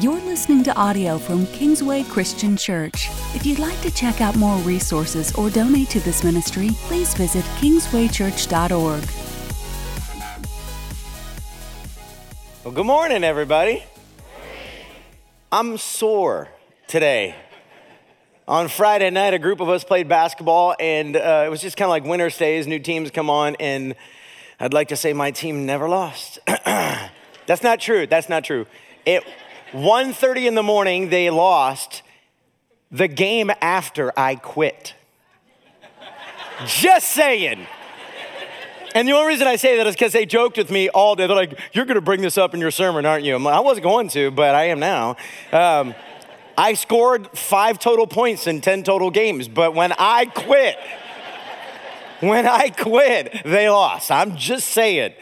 You're listening to audio from Kingsway Christian Church. If you'd like to check out more resources or donate to this ministry, please visit kingswaychurch.org. Well, good morning, everybody. I'm sore today. On Friday night, a group of us played basketball, and uh, it was just kind of like winter stays, new teams come on, and I'd like to say my team never lost. That's not true. That's not true. It 1:30 in the morning, they lost. The game after, I quit. Just saying. And the only reason I say that is because they joked with me all day. They're like, "You're going to bring this up in your sermon, aren't you?" Like, "I wasn't going to, but I am now." Um, I scored five total points in ten total games, but when I quit, when I quit, they lost. I'm just saying.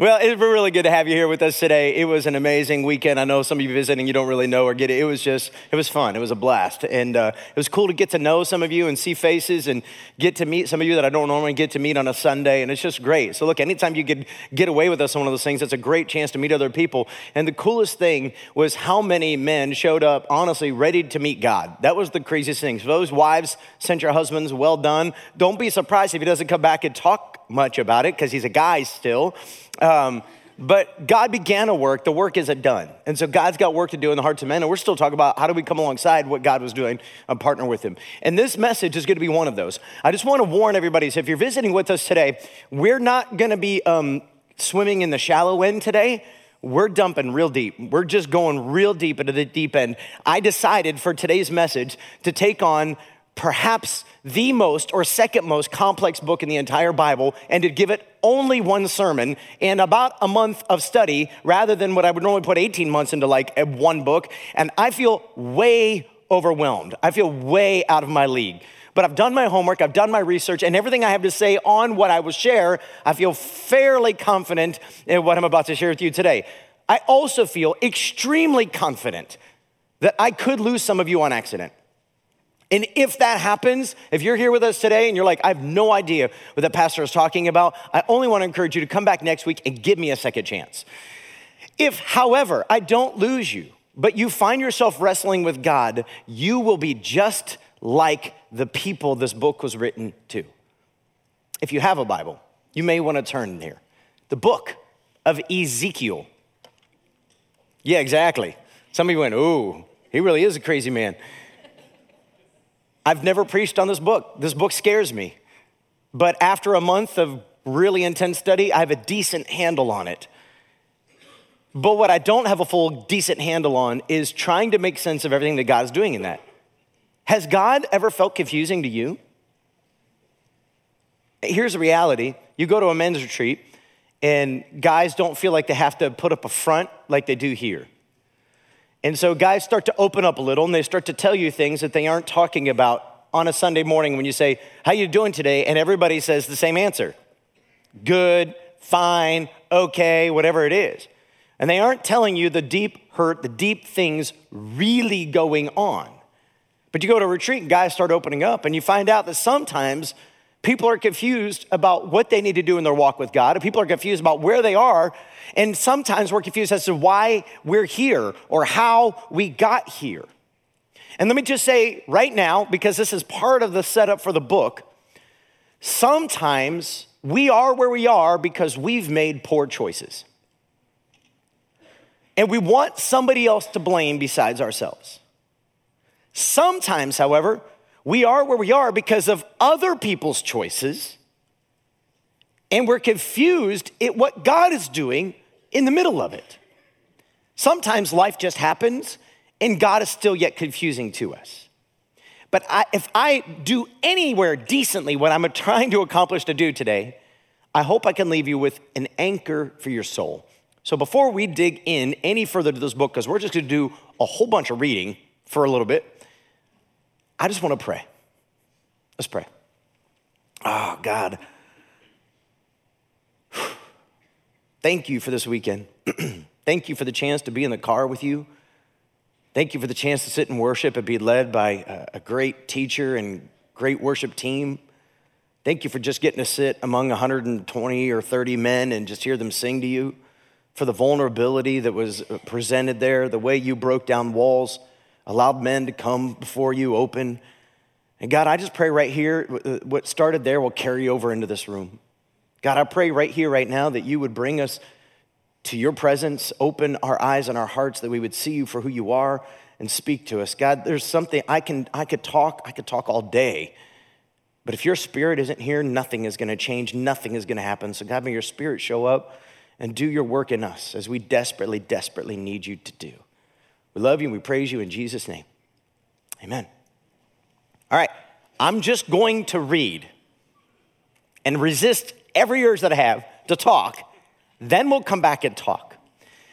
Well, it's really good to have you here with us today. It was an amazing weekend. I know some of you visiting, you don't really know or get it. It was just, it was fun. It was a blast. And uh, it was cool to get to know some of you and see faces and get to meet some of you that I don't normally get to meet on a Sunday. And it's just great. So, look, anytime you could get away with us on one of those things, it's a great chance to meet other people. And the coolest thing was how many men showed up, honestly, ready to meet God. That was the craziest thing. So, those wives sent your husbands, well done. Don't be surprised if he doesn't come back and talk much about it because he's a guy still. Um, but God began a work, the work isn't done. And so God's got work to do in the hearts of men. And we're still talking about how do we come alongside what God was doing and partner with Him. And this message is going to be one of those. I just want to warn everybody so if you're visiting with us today, we're not going to be um, swimming in the shallow end today. We're dumping real deep. We're just going real deep into the deep end. I decided for today's message to take on perhaps the most or second most complex book in the entire Bible and to give it only one sermon and about a month of study rather than what I would normally put 18 months into like one book. And I feel way overwhelmed. I feel way out of my league. But I've done my homework, I've done my research, and everything I have to say on what I will share, I feel fairly confident in what I'm about to share with you today. I also feel extremely confident that I could lose some of you on accident. And if that happens, if you're here with us today and you're like, I have no idea what that pastor is talking about, I only want to encourage you to come back next week and give me a second chance. If, however, I don't lose you, but you find yourself wrestling with God, you will be just like the people this book was written to. If you have a Bible, you may want to turn here. The book of Ezekiel. Yeah, exactly. Some of you went, ooh, he really is a crazy man. I've never preached on this book. This book scares me. But after a month of really intense study, I have a decent handle on it. But what I don't have a full decent handle on is trying to make sense of everything that God is doing in that. Has God ever felt confusing to you? Here's the reality you go to a men's retreat, and guys don't feel like they have to put up a front like they do here. And so guys start to open up a little and they start to tell you things that they aren't talking about on a Sunday morning when you say, "How you doing today?" and everybody says the same answer. Good, fine, okay, whatever it is. And they aren't telling you the deep hurt, the deep things really going on. But you go to a retreat and guys start opening up and you find out that sometimes people are confused about what they need to do in their walk with God, people are confused about where they are and sometimes we're confused as to why we're here or how we got here. And let me just say right now, because this is part of the setup for the book, sometimes we are where we are because we've made poor choices. And we want somebody else to blame besides ourselves. Sometimes, however, we are where we are because of other people's choices and we're confused at what God is doing in the middle of it. Sometimes life just happens and God is still yet confusing to us. But I, if I do anywhere decently what I'm trying to accomplish to do today, I hope I can leave you with an anchor for your soul. So before we dig in any further to this book, because we're just going to do a whole bunch of reading for a little bit, I just want to pray. Let's pray. Oh, God. Thank you for this weekend. Thank you for the chance to be in the car with you. Thank you for the chance to sit and worship and be led by a great teacher and great worship team. Thank you for just getting to sit among 120 or 30 men and just hear them sing to you. for the vulnerability that was presented there, the way you broke down walls, allowed men to come before you open. And God, I just pray right here, uh, what started there will carry over into this room. God, I pray right here, right now, that you would bring us to your presence, open our eyes and our hearts, that we would see you for who you are and speak to us. God, there's something I can I could talk, I could talk all day. But if your spirit isn't here, nothing is going to change, nothing is going to happen. So God, may your spirit show up and do your work in us as we desperately, desperately need you to do. We love you and we praise you in Jesus' name. Amen. All right, I'm just going to read and resist every urge that I have to talk. Then we'll come back and talk.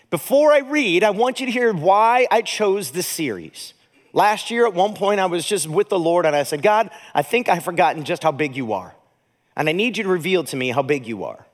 Before I read, I want you to hear why I chose this series. Last year, at one point, I was just with the Lord and I said, God, I think I've forgotten just how big you are. And I need you to reveal to me how big you are.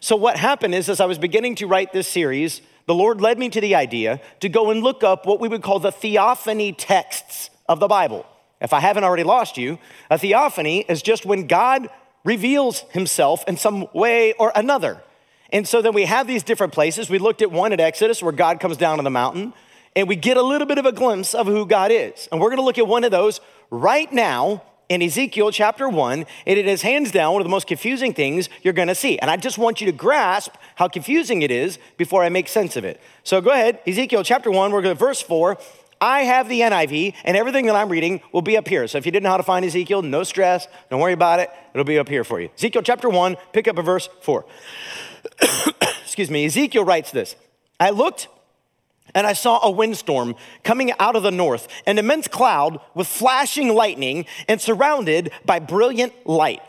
So, what happened is, as I was beginning to write this series, the Lord led me to the idea to go and look up what we would call the theophany texts of the Bible. If I haven't already lost you, a theophany is just when God reveals himself in some way or another. And so then we have these different places. We looked at one at Exodus where God comes down on the mountain and we get a little bit of a glimpse of who God is. And we're going to look at one of those right now in Ezekiel chapter 1, and it is hands down one of the most confusing things you're going to see. And I just want you to grasp how confusing it is before I make sense of it. So go ahead, Ezekiel chapter 1, we're going to verse 4. I have the NIV, and everything that I'm reading will be up here. So if you didn't know how to find Ezekiel, no stress, don't worry about it. It'll be up here for you. Ezekiel chapter 1, pick up a verse 4. Excuse me, Ezekiel writes this I looked and I saw a windstorm coming out of the north, an immense cloud with flashing lightning and surrounded by brilliant light.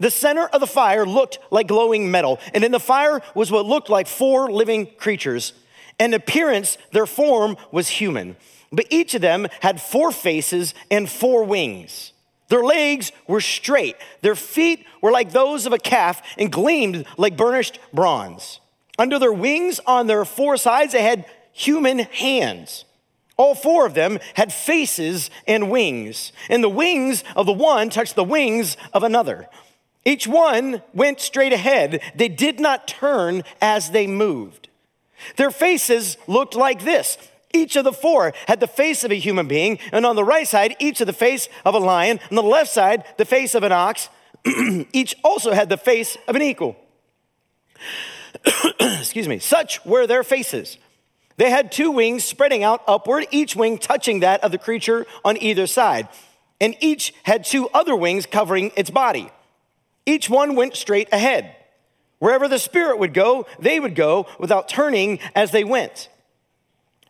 The center of the fire looked like glowing metal, and in the fire was what looked like four living creatures. In appearance, their form was human, but each of them had four faces and four wings. Their legs were straight, their feet were like those of a calf and gleamed like burnished bronze. Under their wings on their four sides, they had human hands. All four of them had faces and wings, and the wings of the one touched the wings of another. Each one went straight ahead. They did not turn as they moved. Their faces looked like this. Each of the four had the face of a human being, and on the right side, each of the face of a lion, on the left side, the face of an ox. each also had the face of an eagle. Excuse me. Such were their faces. They had two wings spreading out upward, each wing touching that of the creature on either side. And each had two other wings covering its body. Each one went straight ahead. Wherever the Spirit would go, they would go without turning as they went.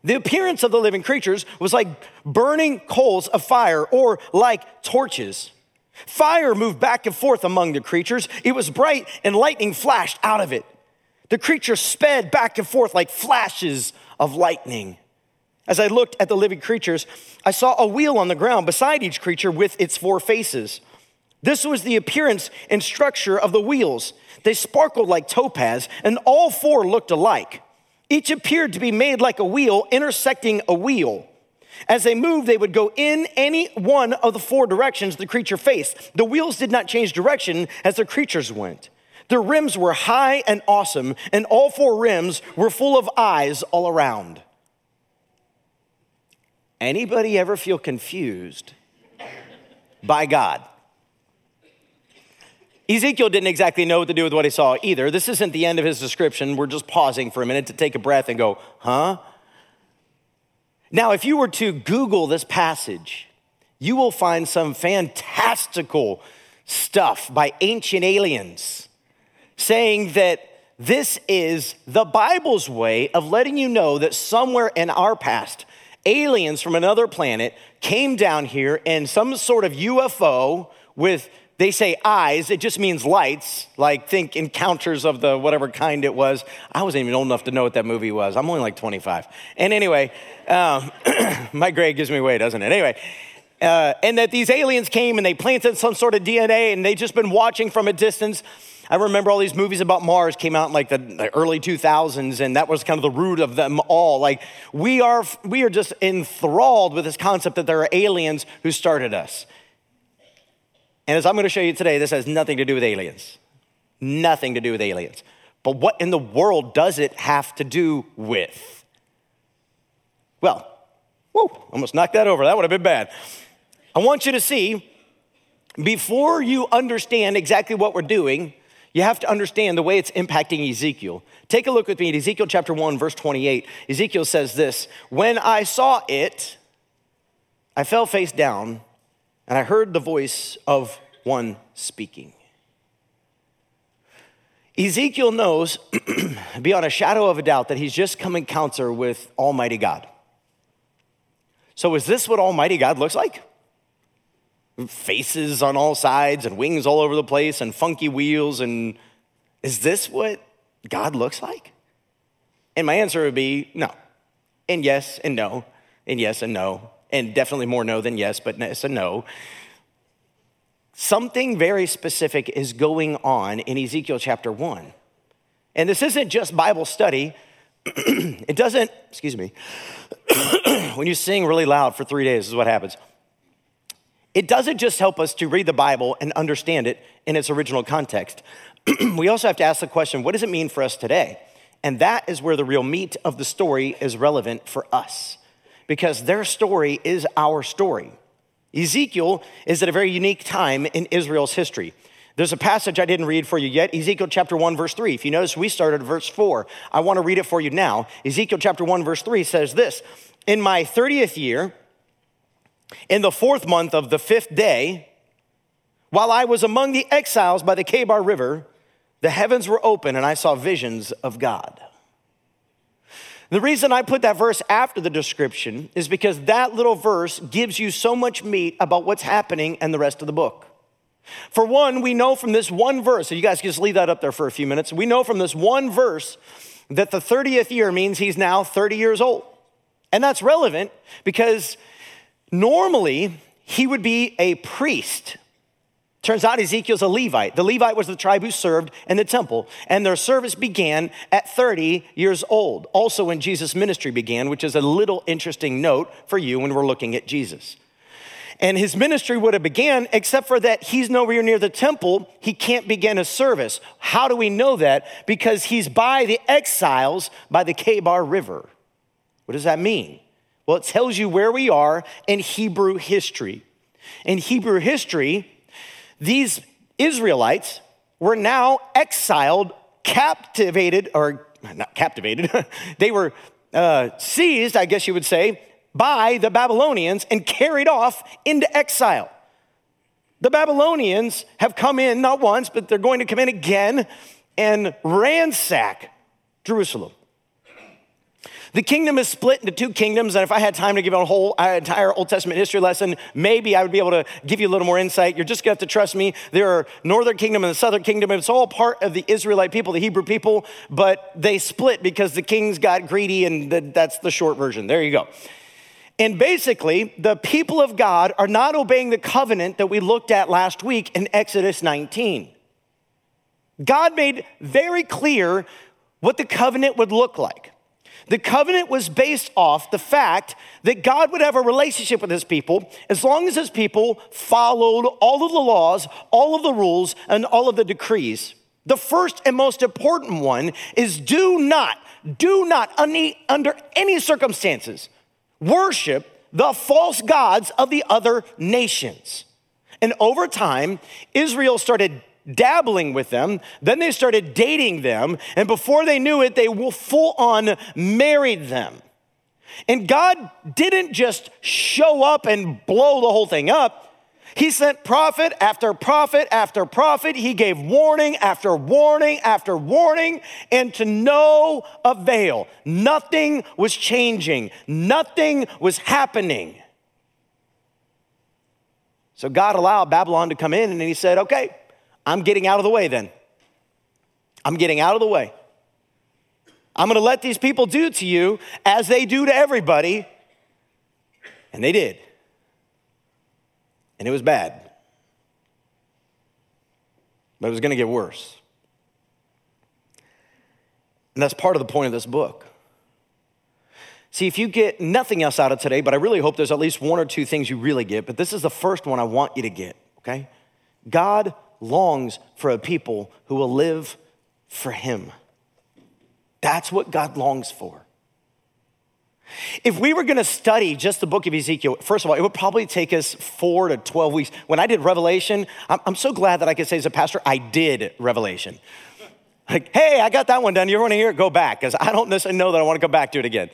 The appearance of the living creatures was like burning coals of fire or like torches. Fire moved back and forth among the creatures. It was bright and lightning flashed out of it. The creatures sped back and forth like flashes of lightning. As I looked at the living creatures, I saw a wheel on the ground beside each creature with its four faces. This was the appearance and structure of the wheels. They sparkled like topaz, and all four looked alike. Each appeared to be made like a wheel intersecting a wheel. As they moved, they would go in any one of the four directions the creature faced. The wheels did not change direction as the creatures went. Their rims were high and awesome, and all four rims were full of eyes all around. Anybody ever feel confused by God? Ezekiel didn't exactly know what to do with what he saw either. This isn't the end of his description. We're just pausing for a minute to take a breath and go, huh? Now, if you were to Google this passage, you will find some fantastical stuff by ancient aliens saying that this is the Bible's way of letting you know that somewhere in our past, aliens from another planet came down here in some sort of UFO with they say eyes, it just means lights, like think encounters of the whatever kind it was. I wasn't even old enough to know what that movie was. I'm only like 25. And anyway, um, my grade gives me away, doesn't it? Anyway, uh, and that these aliens came and they planted some sort of DNA and they've just been watching from a distance. I remember all these movies about Mars came out in like the, the early 2000s, and that was kind of the root of them all. Like we are, we are just enthralled with this concept that there are aliens who started us. And as I'm going to show you today, this has nothing to do with aliens. Nothing to do with aliens. But what in the world does it have to do with? Well, whoa, almost knocked that over. That would have been bad. I want you to see, before you understand exactly what we're doing, you have to understand the way it's impacting Ezekiel. Take a look with me at Ezekiel chapter 1, verse 28. Ezekiel says this When I saw it, I fell face down, and I heard the voice of one speaking. Ezekiel knows beyond a shadow of a doubt that he's just come encounter with Almighty God. So, is this what Almighty God looks like? Faces on all sides and wings all over the place and funky wheels. And is this what God looks like? And my answer would be no. And yes, and no. And yes, and no. And definitely more no than yes, but yes and no something very specific is going on in Ezekiel chapter 1. And this isn't just Bible study. it doesn't, excuse me, when you sing really loud for three days, is what happens. It doesn't just help us to read the Bible and understand it in its original context. we also have to ask the question what does it mean for us today? And that is where the real meat of the story is relevant for us, because their story is our story. Ezekiel is at a very unique time in Israel's history. There's a passage I didn't read for you yet, Ezekiel chapter 1, verse 3. If you notice, we started verse 4. I want to read it for you now. Ezekiel chapter 1, verse 3 says this In my 30th year, in the fourth month of the fifth day, while I was among the exiles by the Chebar River, the heavens were open and I saw visions of God. The reason I put that verse after the description is because that little verse gives you so much meat about what's happening in the rest of the book. For one, we know from this one verse, so you guys can just leave that up there for a few minutes. We know from this one verse that the 30th year means he's now 30 years old. And that's relevant because normally he would be a priest Turns out Ezekiel's a Levite. The Levite was the tribe who served in the temple, and their service began at 30 years old, also when Jesus' ministry began, which is a little interesting note for you when we're looking at Jesus. And his ministry would have began, except for that he's nowhere near the temple. He can't begin a service. How do we know that? Because he's by the exiles by the Chebar River. What does that mean? Well, it tells you where we are in Hebrew history. In Hebrew history, these Israelites were now exiled, captivated, or not captivated, they were uh, seized, I guess you would say, by the Babylonians and carried off into exile. The Babylonians have come in not once, but they're going to come in again and ransack Jerusalem. The kingdom is split into two kingdoms, and if I had time to give a whole uh, entire Old Testament history lesson, maybe I would be able to give you a little more insight. You're just gonna have to trust me. There are northern kingdom and the southern kingdom. It's all part of the Israelite people, the Hebrew people, but they split because the kings got greedy, and that's the short version. There you go. And basically, the people of God are not obeying the covenant that we looked at last week in Exodus 19. God made very clear what the covenant would look like. The covenant was based off the fact that God would have a relationship with his people as long as his people followed all of the laws, all of the rules, and all of the decrees. The first and most important one is do not, do not, under any circumstances, worship the false gods of the other nations. And over time, Israel started dabbling with them. Then they started dating them. And before they knew it, they full on married them. And God didn't just show up and blow the whole thing up. He sent prophet after prophet after prophet. He gave warning after warning after warning, and to no avail. Nothing was changing, nothing was happening. So God allowed Babylon to come in, and He said, Okay, I'm getting out of the way then. I'm getting out of the way. I'm gonna let these people do to you as they do to everybody. And they did. And it was bad. But it was gonna get worse. And that's part of the point of this book. See, if you get nothing else out of today, but I really hope there's at least one or two things you really get, but this is the first one I want you to get, okay? God longs for a people who will live for him. That's what God longs for. If we were going to study just the book of Ezekiel, first of all, it would probably take us four to 12 weeks. When I did Revelation, I'm, I'm so glad that I could say as a pastor, I did Revelation. Like, hey, I got that one done. You ever want to hear it? Go back, because I don't necessarily know that I want to go back to it again.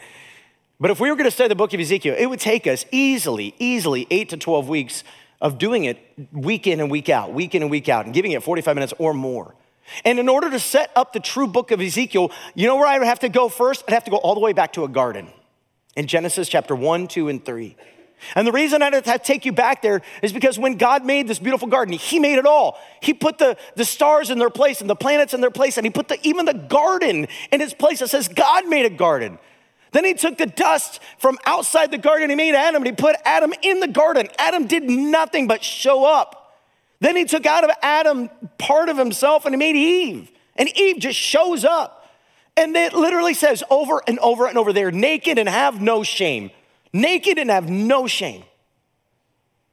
But if we were going to study the book of Ezekiel, it would take us easily, easily eight to 12 weeks of doing it week in and week out, week in and week out, and giving it 45 minutes or more. And in order to set up the true book of Ezekiel, you know where I would have to go first? I'd have to go all the way back to a garden in Genesis chapter 1, 2, and 3. And the reason I have to take you back there is because when God made this beautiful garden, He made it all. He put the, the stars in their place and the planets in their place, and He put the, even the garden in its place. It says God made a garden. Then He took the dust from outside the garden, He made Adam, and He put Adam in the garden. Adam did nothing but show up. Then He took out of Adam part of Himself and He made Eve. And Eve just shows up. And it literally says over and over and over, they're naked and have no shame. Naked and have no shame.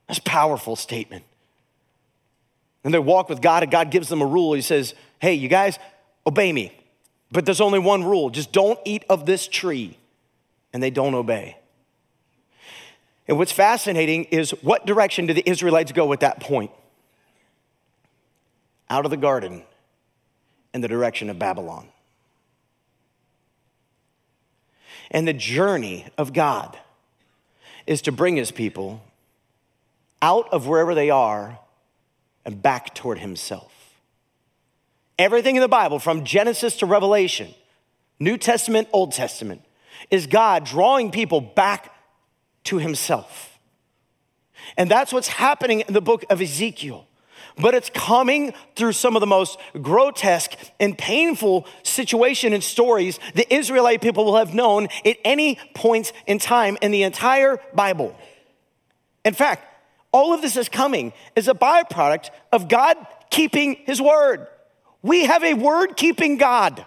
That's powerful statement. And they walk with God, and God gives them a rule. He says, Hey, you guys, obey me. But there's only one rule just don't eat of this tree. And they don't obey. And what's fascinating is what direction do the Israelites go at that point? Out of the garden in the direction of Babylon. And the journey of God is to bring his people out of wherever they are and back toward himself. Everything in the Bible, from Genesis to Revelation, New Testament, Old Testament, is God drawing people back to himself. And that's what's happening in the book of Ezekiel but it's coming through some of the most grotesque and painful situation and stories the Israelite people will have known at any point in time in the entire Bible. In fact, all of this is coming as a byproduct of God keeping his word. We have a word keeping God.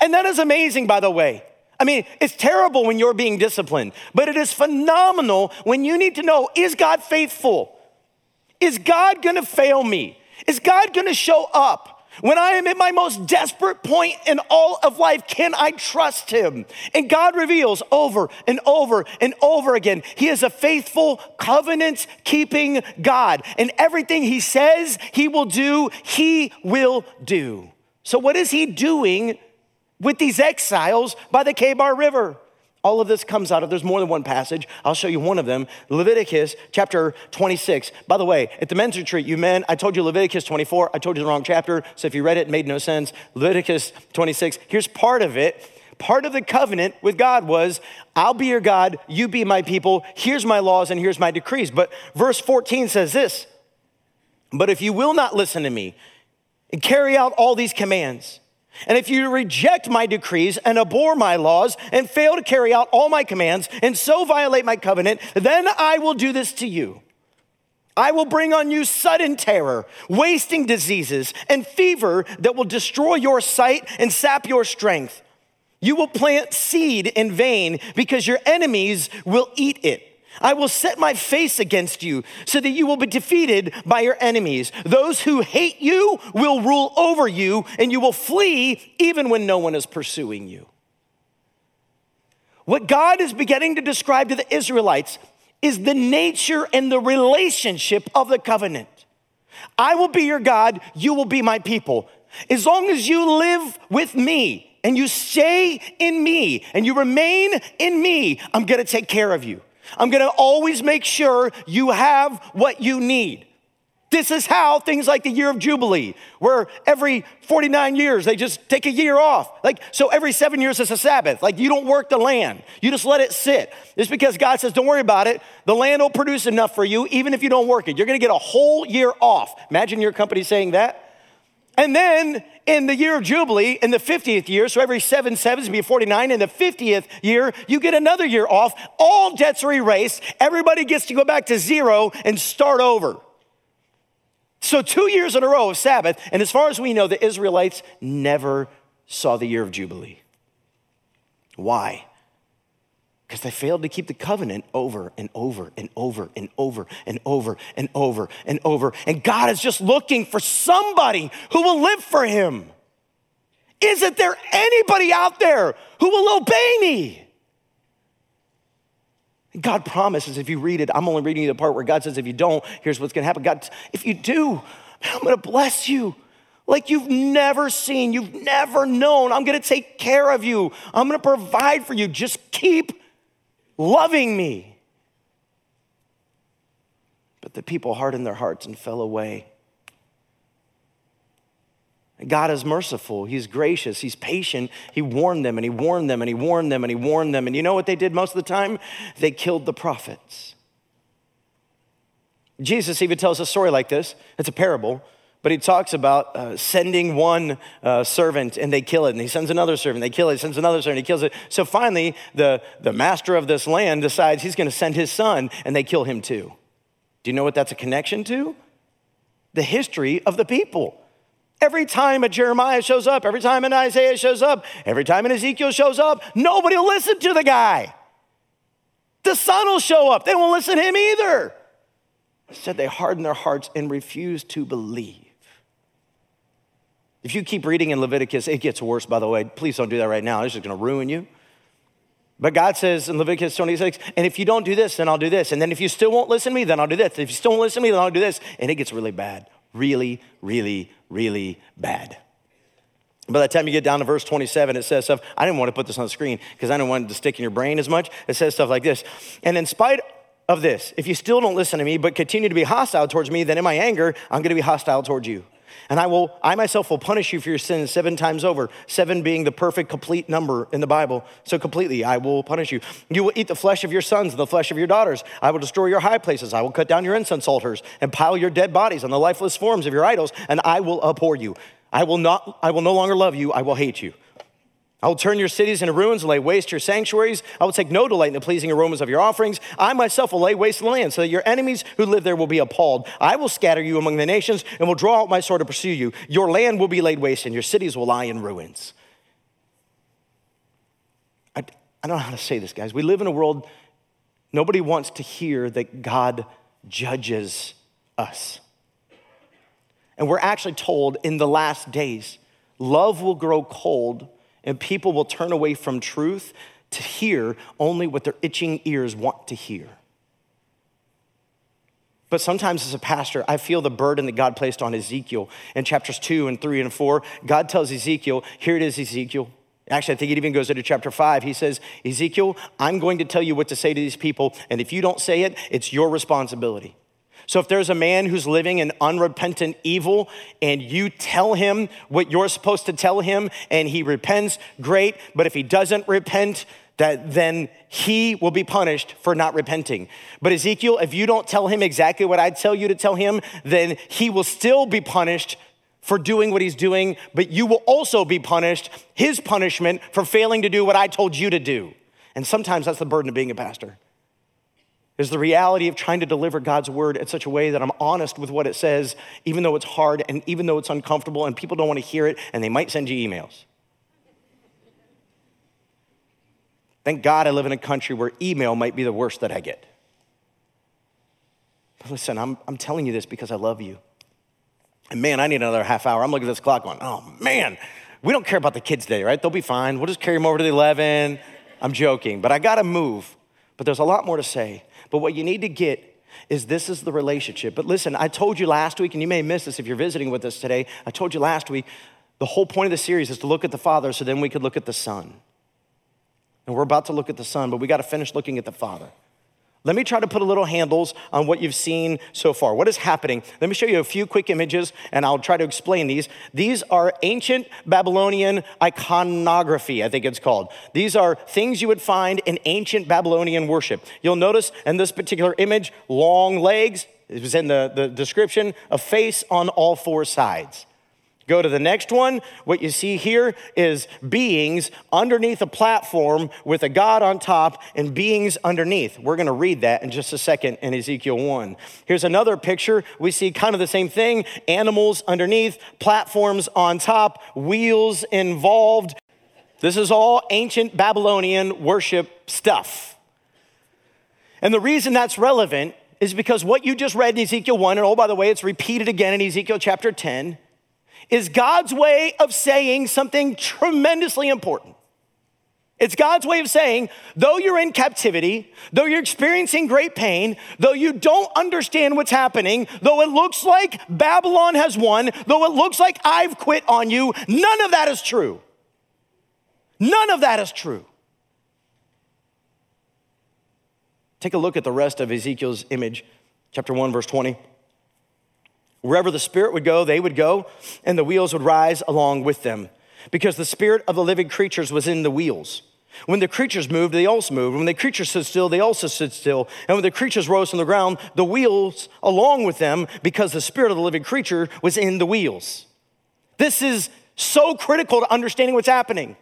And that is amazing, by the way. I mean, it's terrible when you're being disciplined, but it is phenomenal when you need to know is God faithful? Is God gonna fail me? Is God gonna show up? When I am at my most desperate point in all of life, can I trust him? And God reveals over and over and over again, he is a faithful, covenant keeping God. And everything he says he will do, he will do. So, what is he doing with these exiles by the Chebar River? All of this comes out of, there's more than one passage. I'll show you one of them. Leviticus chapter 26. By the way, at the men's retreat, you men, I told you Leviticus 24. I told you the wrong chapter. So if you read it, it made no sense. Leviticus 26. Here's part of it. Part of the covenant with God was, I'll be your God, you be my people. Here's my laws and here's my decrees. But verse 14 says this But if you will not listen to me and carry out all these commands, and if you reject my decrees and abhor my laws and fail to carry out all my commands and so violate my covenant, then I will do this to you. I will bring on you sudden terror, wasting diseases, and fever that will destroy your sight and sap your strength. You will plant seed in vain because your enemies will eat it. I will set my face against you so that you will be defeated by your enemies. Those who hate you will rule over you, and you will flee even when no one is pursuing you. What God is beginning to describe to the Israelites is the nature and the relationship of the covenant. I will be your God, you will be my people. As long as you live with me and you stay in me and you remain in me, I'm gonna take care of you. I'm gonna always make sure you have what you need. This is how things like the year of Jubilee, where every 49 years they just take a year off. Like, so every seven years is a Sabbath. Like, you don't work the land, you just let it sit. It's because God says, don't worry about it. The land will produce enough for you, even if you don't work it. You're gonna get a whole year off. Imagine your company saying that. And then in the year of Jubilee, in the 50th year, so every seven sevens be 49, in the 50th year, you get another year off. All debts are erased. Everybody gets to go back to zero and start over. So, two years in a row of Sabbath, and as far as we know, the Israelites never saw the year of Jubilee. Why? Because they failed to keep the covenant over and over and over and over and over and over and over. And God is just looking for somebody who will live for him. Isn't there anybody out there who will obey me? God promises if you read it, I'm only reading you the part where God says, if you don't, here's what's gonna happen. God, if you do, I'm gonna bless you like you've never seen, you've never known. I'm gonna take care of you, I'm gonna provide for you. Just keep loving me. But the people hardened their hearts and fell away. God is merciful. He's gracious. He's patient. He warned them and he warned them and he warned them and he warned them. And you know what they did most of the time? They killed the prophets. Jesus even tells a story like this. It's a parable, but he talks about uh, sending one uh, servant and they kill it, and he sends another servant, they kill it, he sends another servant, he kills it. So finally, the, the master of this land decides he's going to send his son, and they kill him too. Do you know what that's a connection to? The history of the people. Every time a Jeremiah shows up, every time an Isaiah shows up, every time an Ezekiel shows up, nobody will listen to the guy. The son will show up. They won't listen to him either. Instead, they harden their hearts and refuse to believe. If you keep reading in Leviticus, it gets worse, by the way. Please don't do that right now. It's just going to ruin you. But God says in Leviticus 26, and if you don't do this, then I'll do this. And then if you still won't listen to me, then I'll do this. If you still won't listen to me, then I'll do this. And it gets really bad. Really, really, really bad. By the time you get down to verse 27, it says stuff. I didn't want to put this on the screen because I didn't want it to stick in your brain as much. It says stuff like this. And in spite of this, if you still don't listen to me, but continue to be hostile towards me, then in my anger, I'm going to be hostile towards you. And I will, I myself will punish you for your sins seven times over. Seven being the perfect, complete number in the Bible. So completely, I will punish you. You will eat the flesh of your sons and the flesh of your daughters. I will destroy your high places. I will cut down your incense altars and pile your dead bodies on the lifeless forms of your idols, and I will abhor you. I will not, I will no longer love you. I will hate you. I will turn your cities into ruins and lay waste your sanctuaries. I will take no delight in the pleasing aromas of your offerings. I myself will lay waste the land so that your enemies who live there will be appalled. I will scatter you among the nations and will draw out my sword to pursue you. Your land will be laid waste and your cities will lie in ruins. I, I don't know how to say this, guys. We live in a world, nobody wants to hear that God judges us. And we're actually told in the last days, love will grow cold and people will turn away from truth to hear only what their itching ears want to hear. But sometimes, as a pastor, I feel the burden that God placed on Ezekiel in chapters two and three and four. God tells Ezekiel, Here it is, Ezekiel. Actually, I think it even goes into chapter five. He says, Ezekiel, I'm going to tell you what to say to these people, and if you don't say it, it's your responsibility. So if there's a man who's living in unrepentant evil and you tell him what you're supposed to tell him and he repents, great. But if he doesn't repent, that then he will be punished for not repenting. But Ezekiel, if you don't tell him exactly what I tell you to tell him, then he will still be punished for doing what he's doing, but you will also be punished, his punishment for failing to do what I told you to do. And sometimes that's the burden of being a pastor is the reality of trying to deliver God's word in such a way that I'm honest with what it says, even though it's hard and even though it's uncomfortable and people don't want to hear it and they might send you emails. Thank God I live in a country where email might be the worst that I get. But listen, I'm, I'm telling you this because I love you. And man, I need another half hour. I'm looking at this clock going, oh man, we don't care about the kids today, right? They'll be fine. We'll just carry them over to the 11. I'm joking, but I gotta move. But there's a lot more to say. But what you need to get is this is the relationship. But listen, I told you last week, and you may miss this if you're visiting with us today. I told you last week, the whole point of the series is to look at the Father so then we could look at the Son. And we're about to look at the Son, but we got to finish looking at the Father. Let me try to put a little handles on what you've seen so far. What is happening? Let me show you a few quick images and I'll try to explain these. These are ancient Babylonian iconography, I think it's called. These are things you would find in ancient Babylonian worship. You'll notice in this particular image, long legs, it was in the, the description, a face on all four sides. Go to the next one. What you see here is beings underneath a platform with a God on top and beings underneath. We're going to read that in just a second in Ezekiel 1. Here's another picture. We see kind of the same thing animals underneath, platforms on top, wheels involved. This is all ancient Babylonian worship stuff. And the reason that's relevant is because what you just read in Ezekiel 1, and oh, by the way, it's repeated again in Ezekiel chapter 10 is God's way of saying something tremendously important. It's God's way of saying, though you're in captivity, though you're experiencing great pain, though you don't understand what's happening, though it looks like Babylon has won, though it looks like I've quit on you, none of that is true. None of that is true. Take a look at the rest of Ezekiel's image, chapter 1, verse 20. Wherever the Spirit would go, they would go, and the wheels would rise along with them, because the Spirit of the living creatures was in the wheels. When the creatures moved, they also moved. When the creatures stood still, they also stood still. And when the creatures rose from the ground, the wheels along with them, because the spirit of the living creature was in the wheels. This is so critical to understanding what's happening.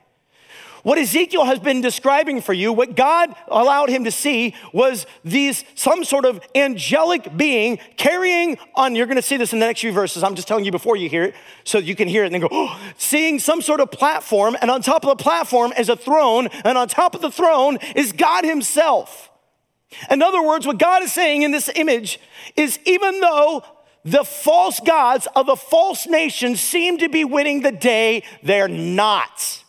What Ezekiel has been describing for you, what God allowed him to see was these some sort of angelic being carrying on. You're going to see this in the next few verses. I'm just telling you before you hear it, so you can hear it and then go, oh, seeing some sort of platform, and on top of the platform is a throne, and on top of the throne is God Himself. In other words, what God is saying in this image is even though the false gods of the false nations seem to be winning the day, they're not.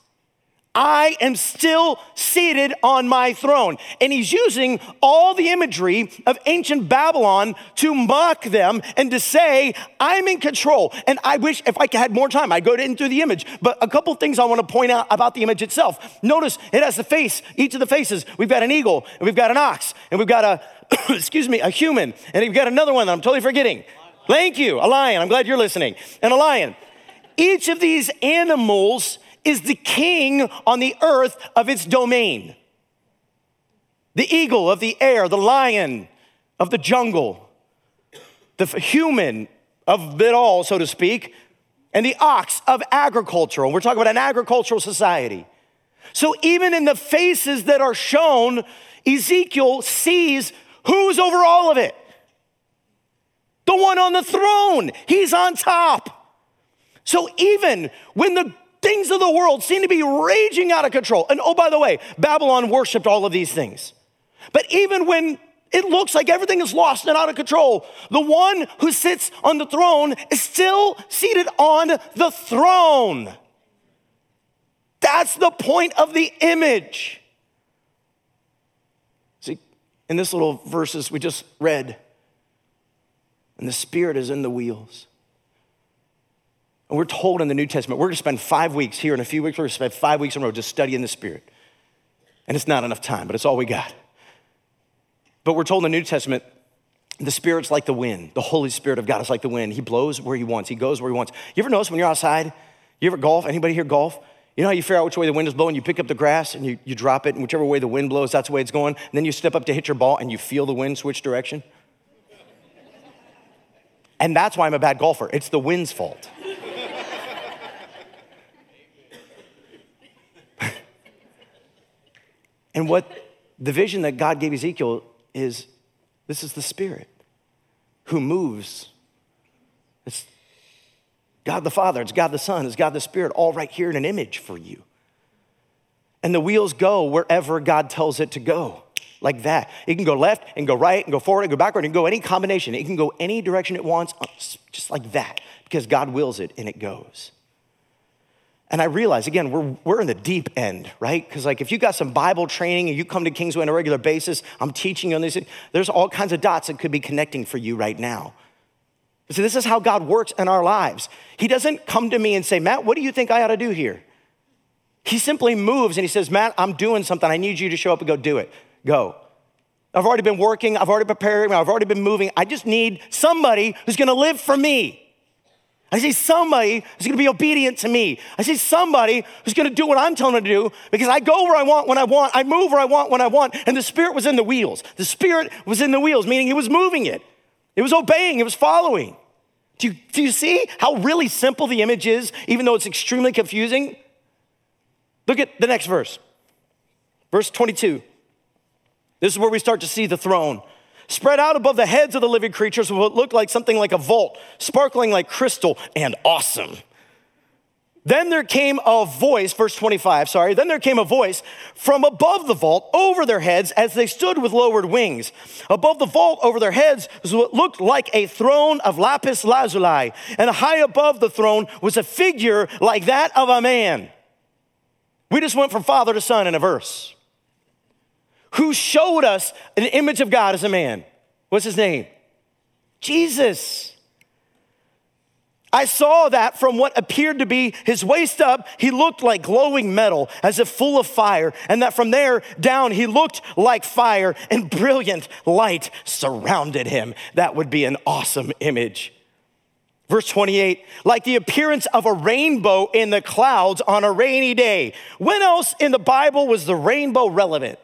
I am still seated on my throne. And he's using all the imagery of ancient Babylon to mock them and to say, I'm in control. And I wish if I had more time, I'd go into the image. But a couple things I want to point out about the image itself. Notice it has the face, each of the faces. We've got an eagle, and we've got an ox, and we've got a, excuse me, a human, and we've got another one that I'm totally forgetting. Thank you, a lion. I'm glad you're listening. And a lion. Each of these animals is the king on the earth of its domain. The eagle of the air, the lion of the jungle, the human of it all, so to speak, and the ox of agricultural. We're talking about an agricultural society. So even in the faces that are shown, Ezekiel sees who's over all of it. The one on the throne, he's on top. So even when the things of the world seem to be raging out of control. And oh, by the way, Babylon worshiped all of these things. But even when it looks like everything is lost and out of control, the one who sits on the throne is still seated on the throne. That's the point of the image. See, in this little verses we just read, and the Spirit is in the wheels. And we're told in the New Testament, we're gonna spend five weeks here in a few weeks, we're gonna spend five weeks in a row just studying the Spirit. And it's not enough time, but it's all we got. But we're told in the New Testament, the Spirit's like the wind. The Holy Spirit of God is like the wind. He blows where He wants, He goes where He wants. You ever notice when you're outside, you ever golf? Anybody here golf? You know how you figure out which way the wind is blowing? You pick up the grass and you, you drop it, and whichever way the wind blows, that's the way it's going. And then you step up to hit your ball and you feel the wind switch direction. And that's why I'm a bad golfer. It's the wind's fault. And what the vision that God gave Ezekiel is this is the Spirit who moves. It's God the Father, it's God the Son, it's God the Spirit, all right here in an image for you. And the wheels go wherever God tells it to go, like that. It can go left and go right and go forward and go backward and go any combination. It can go any direction it wants, just like that, because God wills it and it goes. And I realize, again, we're, we're in the deep end, right? Because, like, if you got some Bible training and you come to Kingsway on a regular basis, I'm teaching you on this, there's all kinds of dots that could be connecting for you right now. So, this is how God works in our lives. He doesn't come to me and say, Matt, what do you think I ought to do here? He simply moves and he says, Matt, I'm doing something. I need you to show up and go do it. Go. I've already been working, I've already prepared, I've already been moving. I just need somebody who's gonna live for me. I see somebody who's gonna be obedient to me. I see somebody who's gonna do what I'm telling them to do because I go where I want when I want, I move where I want when I want, and the Spirit was in the wheels. The Spirit was in the wheels, meaning He was moving it, it was obeying, it was following. Do you, do you see how really simple the image is, even though it's extremely confusing? Look at the next verse, verse 22. This is where we start to see the throne. Spread out above the heads of the living creatures what looked like something like a vault, sparkling like crystal and awesome. Then there came a voice, verse 25, sorry. Then there came a voice from above the vault over their heads as they stood with lowered wings. Above the vault over their heads was what looked like a throne of lapis lazuli, and high above the throne was a figure like that of a man. We just went from father to son in a verse. Who showed us an image of God as a man? What's his name? Jesus. I saw that from what appeared to be his waist up, he looked like glowing metal, as if full of fire, and that from there down he looked like fire, and brilliant light surrounded him. That would be an awesome image. Verse 28, like the appearance of a rainbow in the clouds on a rainy day. When else in the Bible was the rainbow relevant?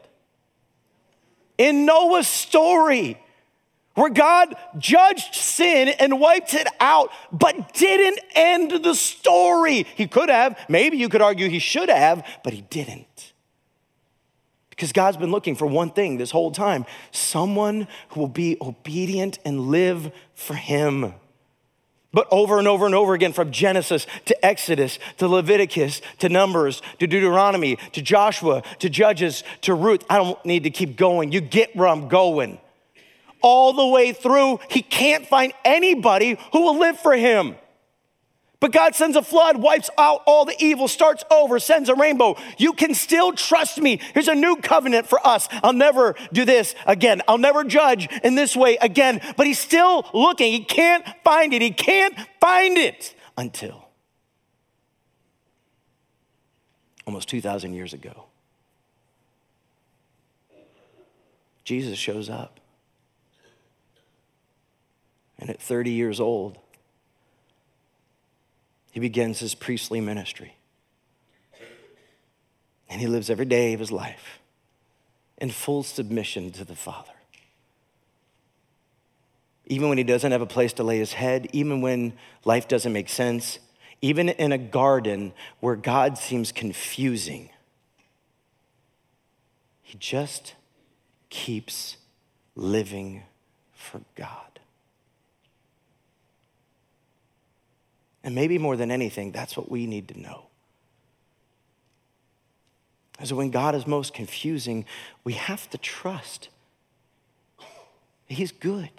In Noah's story where God judged sin and wiped it out, but didn't end the story. He could have, maybe you could argue he should have, but he didn't. Because God's been looking for one thing this whole time someone who will be obedient and live for him. But over and over and over again, from Genesis to Exodus to Leviticus to Numbers to Deuteronomy to Joshua to Judges to Ruth, I don't need to keep going. You get where I'm going all the way through. He can't find anybody who will live for him. But God sends a flood, wipes out all the evil, starts over, sends a rainbow. You can still trust me. Here's a new covenant for us. I'll never do this again. I'll never judge in this way again. But he's still looking. He can't find it. He can't find it until almost 2,000 years ago. Jesus shows up. And at 30 years old, he begins his priestly ministry. And he lives every day of his life in full submission to the Father. Even when he doesn't have a place to lay his head, even when life doesn't make sense, even in a garden where God seems confusing, he just keeps living for God. And maybe more than anything, that's what we need to know. So when God is most confusing, we have to trust He's good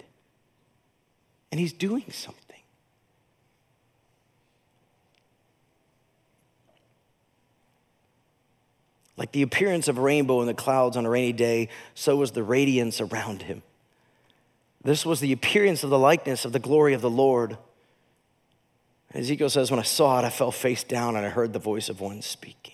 and He's doing something. Like the appearance of a rainbow in the clouds on a rainy day, so was the radiance around him. This was the appearance of the likeness of the glory of the Lord. Ezekiel says, When I saw it, I fell face down and I heard the voice of one speaking.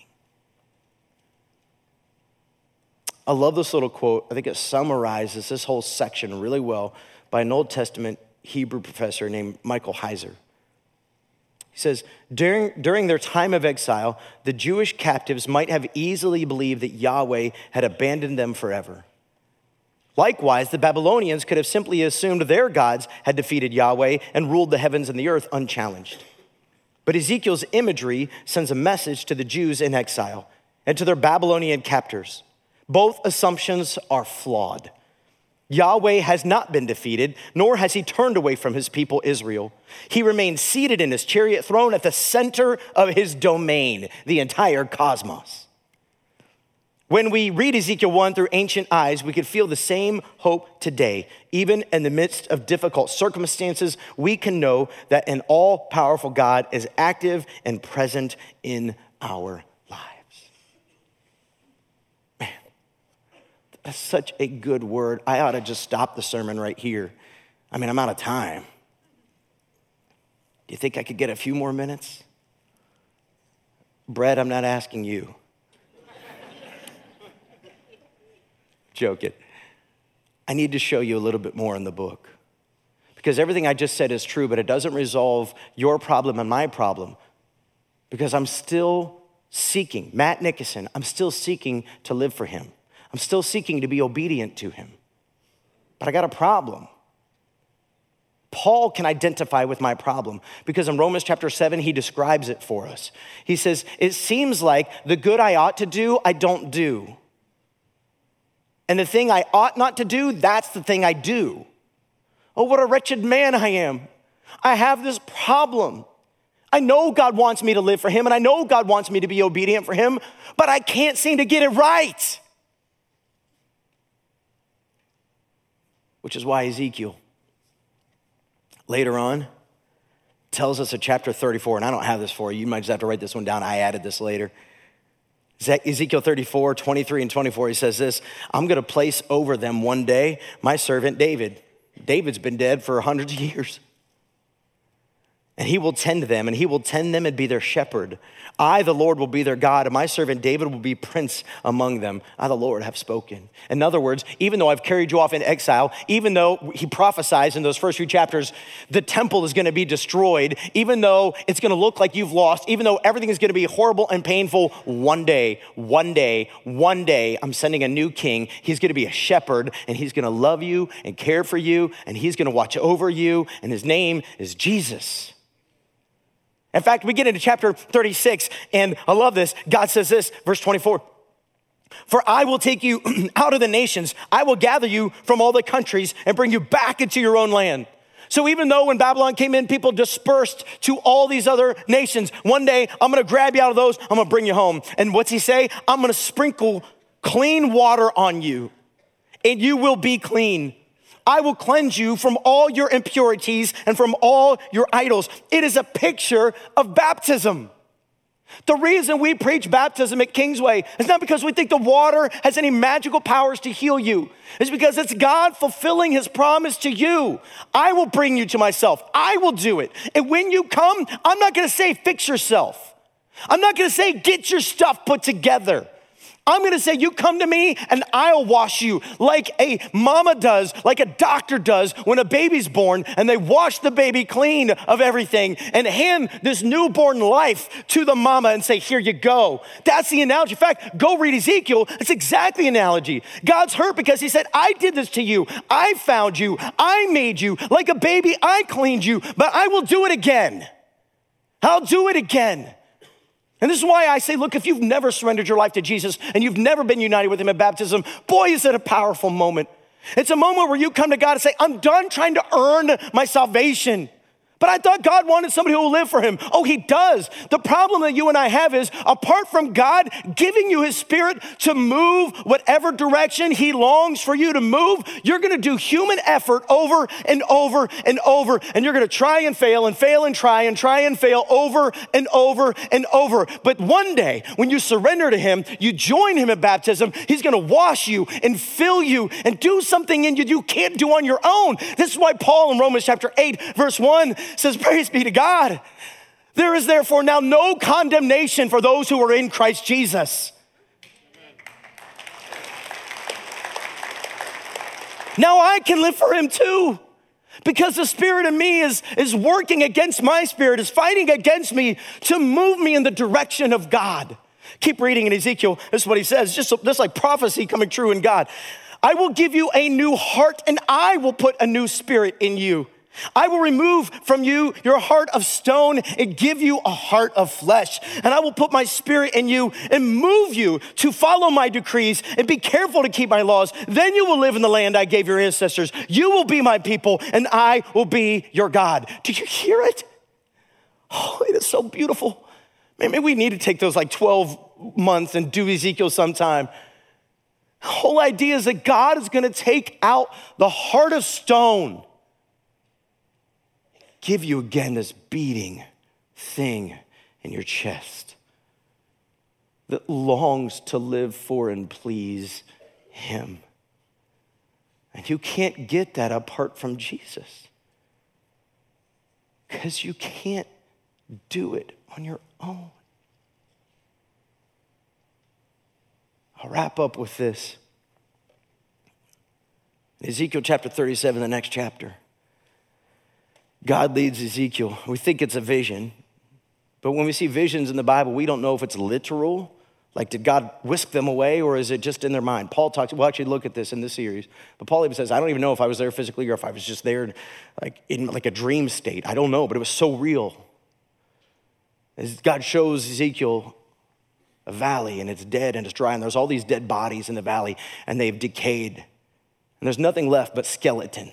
I love this little quote. I think it summarizes this whole section really well by an Old Testament Hebrew professor named Michael Heiser. He says, during, during their time of exile, the Jewish captives might have easily believed that Yahweh had abandoned them forever. Likewise, the Babylonians could have simply assumed their gods had defeated Yahweh and ruled the heavens and the earth unchallenged. But Ezekiel's imagery sends a message to the Jews in exile and to their Babylonian captors. Both assumptions are flawed. Yahweh has not been defeated, nor has he turned away from his people Israel. He remains seated in his chariot throne at the center of his domain, the entire cosmos. When we read Ezekiel 1 through ancient eyes, we could feel the same hope today. Even in the midst of difficult circumstances, we can know that an all powerful God is active and present in our lives. Man, that's such a good word. I ought to just stop the sermon right here. I mean, I'm out of time. Do you think I could get a few more minutes? Brett, I'm not asking you. Joking. I need to show you a little bit more in the book. Because everything I just said is true, but it doesn't resolve your problem and my problem. Because I'm still seeking, Matt Nickerson, I'm still seeking to live for him. I'm still seeking to be obedient to him. But I got a problem. Paul can identify with my problem because in Romans chapter 7, he describes it for us. He says, It seems like the good I ought to do, I don't do. And the thing I ought not to do, that's the thing I do. Oh, what a wretched man I am. I have this problem. I know God wants me to live for Him, and I know God wants me to be obedient for Him, but I can't seem to get it right. Which is why Ezekiel later on tells us in chapter 34, and I don't have this for you, you might just have to write this one down. I added this later. Ezekiel 34, 23, and 24, he says this I'm gonna place over them one day my servant David. David's been dead for hundreds of years. And he will tend them, and he will tend them and be their shepherd. I, the Lord, will be their God, and my servant David will be prince among them. I, the Lord, have spoken. In other words, even though I've carried you off in exile, even though he prophesies in those first few chapters, the temple is going to be destroyed, even though it's going to look like you've lost, even though everything is going to be horrible and painful, one day, one day, one day, I'm sending a new king. He's going to be a shepherd, and he's going to love you and care for you, and he's going to watch over you, and his name is Jesus. In fact, we get into chapter 36, and I love this. God says this, verse 24. For I will take you out of the nations, I will gather you from all the countries and bring you back into your own land. So even though when Babylon came in, people dispersed to all these other nations, one day I'm gonna grab you out of those, I'm gonna bring you home. And what's he say? I'm gonna sprinkle clean water on you, and you will be clean. I will cleanse you from all your impurities and from all your idols. It is a picture of baptism. The reason we preach baptism at Kingsway is not because we think the water has any magical powers to heal you. It's because it's God fulfilling his promise to you. I will bring you to myself. I will do it. And when you come, I'm not going to say fix yourself. I'm not going to say get your stuff put together. I'm gonna say, You come to me and I'll wash you like a mama does, like a doctor does when a baby's born, and they wash the baby clean of everything and hand this newborn life to the mama and say, Here you go. That's the analogy. In fact, go read Ezekiel. It's exactly the analogy. God's hurt because he said, I did this to you. I found you. I made you. Like a baby, I cleaned you, but I will do it again. I'll do it again. And this is why I say, look, if you've never surrendered your life to Jesus and you've never been united with Him in baptism, boy, is it a powerful moment. It's a moment where you come to God and say, I'm done trying to earn my salvation. But I thought God wanted somebody who will live for him. Oh, he does. The problem that you and I have is apart from God giving you his spirit to move whatever direction he longs for you to move, you're going to do human effort over and over and over. And you're going to try and fail and fail and try and try and fail over and over and over. But one day, when you surrender to him, you join him in baptism, he's going to wash you and fill you and do something in you you can't do on your own. This is why Paul in Romans chapter 8, verse 1 says, Praise be to God. There is therefore now no condemnation for those who are in Christ Jesus. Now I can live for him too. Because the spirit in me is, is working against my spirit, is fighting against me to move me in the direction of God. Keep reading in Ezekiel. This is what he says, just, just like prophecy coming true in God. I will give you a new heart and I will put a new spirit in you. I will remove from you your heart of stone and give you a heart of flesh. And I will put my spirit in you and move you to follow my decrees and be careful to keep my laws. Then you will live in the land I gave your ancestors. You will be my people and I will be your God. Do you hear it? Oh, it is so beautiful. Maybe we need to take those like 12 months and do Ezekiel sometime. The whole idea is that God is going to take out the heart of stone give you again this beating thing in your chest that longs to live for and please Him. And you can't get that apart from Jesus because you can't do it on your own. I'll wrap up with this. Ezekiel chapter 37, the next chapter. God leads Ezekiel. We think it's a vision, but when we see visions in the Bible, we don't know if it's literal. Like, did God whisk them away or is it just in their mind? Paul talks, we'll actually look at this in this series, but Paul even says, I don't even know if I was there physically or if I was just there like in like a dream state. I don't know, but it was so real. As God shows Ezekiel a valley and it's dead and it's dry, and there's all these dead bodies in the valley and they've decayed, and there's nothing left but skeleton.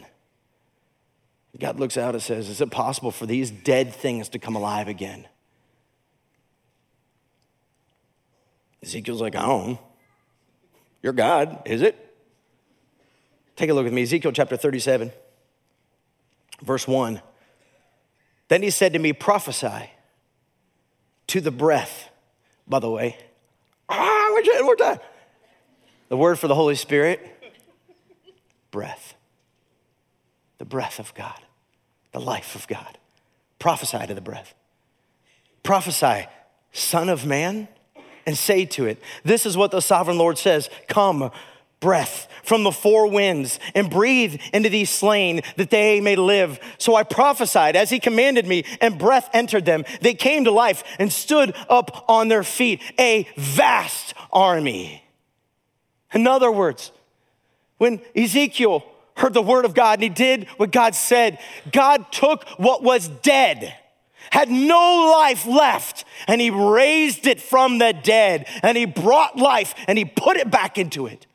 God looks out and says, Is it possible for these dead things to come alive again? Ezekiel's like, I don't. You're God, is it? Take a look with me, Ezekiel chapter 37, verse 1. Then he said to me, Prophesy to the breath, by the way. Ah, one more time. The word for the Holy Spirit, breath. The breath of God, the life of God. Prophesy to the breath. Prophesy, Son of Man, and say to it, This is what the sovereign Lord says Come, breath from the four winds and breathe into these slain that they may live. So I prophesied as he commanded me, and breath entered them. They came to life and stood up on their feet, a vast army. In other words, when Ezekiel heard the word of God and he did what God said, God took what was dead had no life left, and he raised it from the dead, and he brought life and he put it back into it.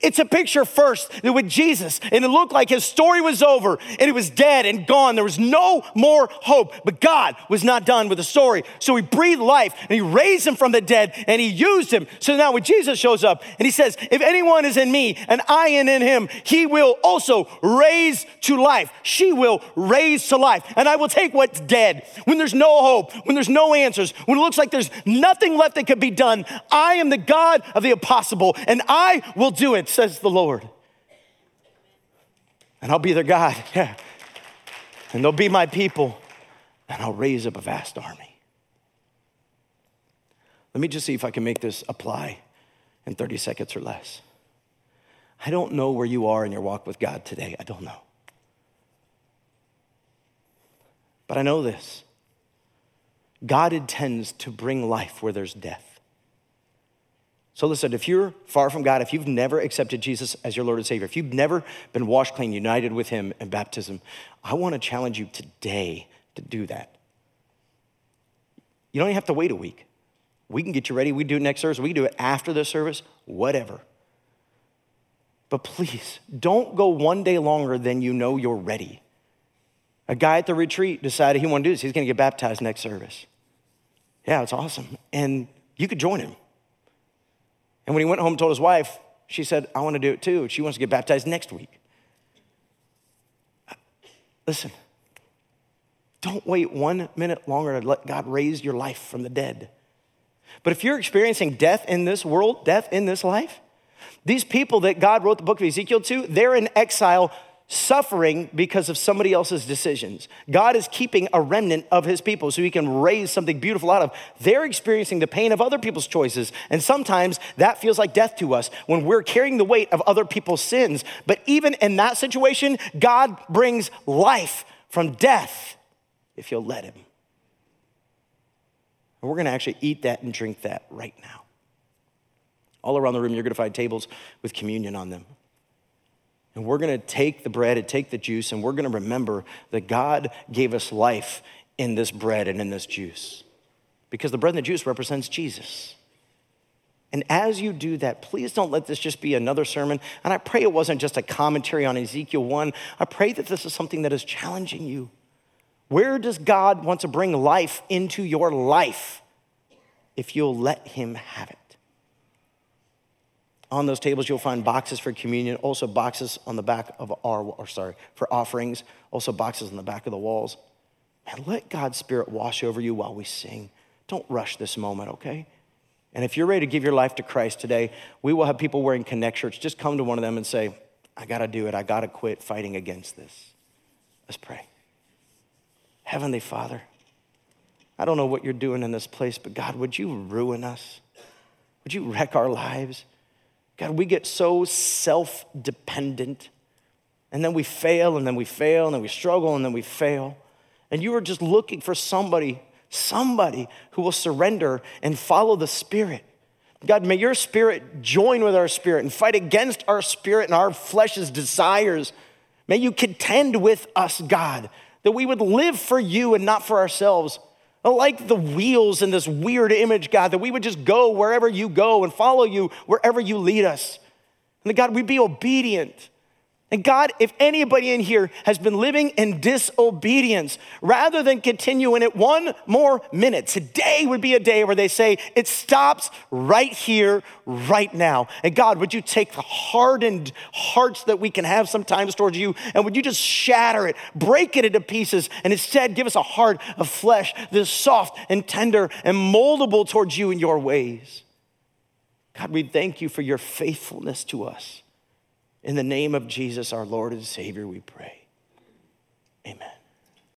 It's a picture first with Jesus, and it looked like his story was over and he was dead and gone. There was no more hope, but God was not done with the story. So he breathed life and he raised him from the dead and he used him. So now when Jesus shows up and he says, If anyone is in me and I am in him, he will also raise to life. She will raise to life. And I will take what's dead. When there's no hope, when there's no answers, when it looks like there's nothing left that could be done, I am the God of the impossible and I will do it says the Lord. And I'll be their God, yeah. And they'll be my people, and I'll raise up a vast army. Let me just see if I can make this apply in 30 seconds or less. I don't know where you are in your walk with God today. I don't know. But I know this God intends to bring life where there's death. So listen, if you're far from God, if you've never accepted Jesus as your Lord and Savior, if you've never been washed clean, united with Him in baptism, I want to challenge you today to do that. You don't even have to wait a week. We can get you ready. We do it next service. We can do it after the service, whatever. But please, don't go one day longer than you know you're ready. A guy at the retreat decided he wanted to do this. He's going to get baptized next service. Yeah, it's awesome. And you could join him. And when he went home and told his wife, she said, I want to do it too. She wants to get baptized next week. Listen, don't wait one minute longer to let God raise your life from the dead. But if you're experiencing death in this world, death in this life, these people that God wrote the book of Ezekiel to, they're in exile suffering because of somebody else's decisions. God is keeping a remnant of his people so he can raise something beautiful out of. They're experiencing the pain of other people's choices. And sometimes that feels like death to us when we're carrying the weight of other people's sins. But even in that situation, God brings life from death if you'll let him. And we're going to actually eat that and drink that right now. All around the room, you're going to find tables with communion on them. And we're going to take the bread and take the juice, and we're going to remember that God gave us life in this bread and in this juice. Because the bread and the juice represents Jesus. And as you do that, please don't let this just be another sermon. And I pray it wasn't just a commentary on Ezekiel 1. I pray that this is something that is challenging you. Where does God want to bring life into your life if you'll let Him have it? On those tables, you'll find boxes for communion, also boxes on the back of our, or sorry, for offerings, also boxes on the back of the walls. And let God's Spirit wash over you while we sing. Don't rush this moment, okay? And if you're ready to give your life to Christ today, we will have people wearing Connect shirts. Just come to one of them and say, I gotta do it. I gotta quit fighting against this. Let's pray. Heavenly Father, I don't know what you're doing in this place, but God, would you ruin us? Would you wreck our lives? God, we get so self dependent, and then we fail, and then we fail, and then we struggle, and then we fail. And you are just looking for somebody, somebody who will surrender and follow the Spirit. God, may your spirit join with our spirit and fight against our spirit and our flesh's desires. May you contend with us, God, that we would live for you and not for ourselves like the wheels in this weird image, God, that we would just go wherever you go and follow you wherever you lead us. And that, God, we'd be obedient. And God, if anybody in here has been living in disobedience, rather than continuing it one more minute, today would be a day where they say, it stops right here, right now. And God, would you take the hardened hearts that we can have sometimes towards you, and would you just shatter it, break it into pieces, and instead give us a heart of flesh that is soft and tender and moldable towards you in your ways? God, we thank you for your faithfulness to us. In the name of Jesus, our Lord and Savior, we pray. Amen.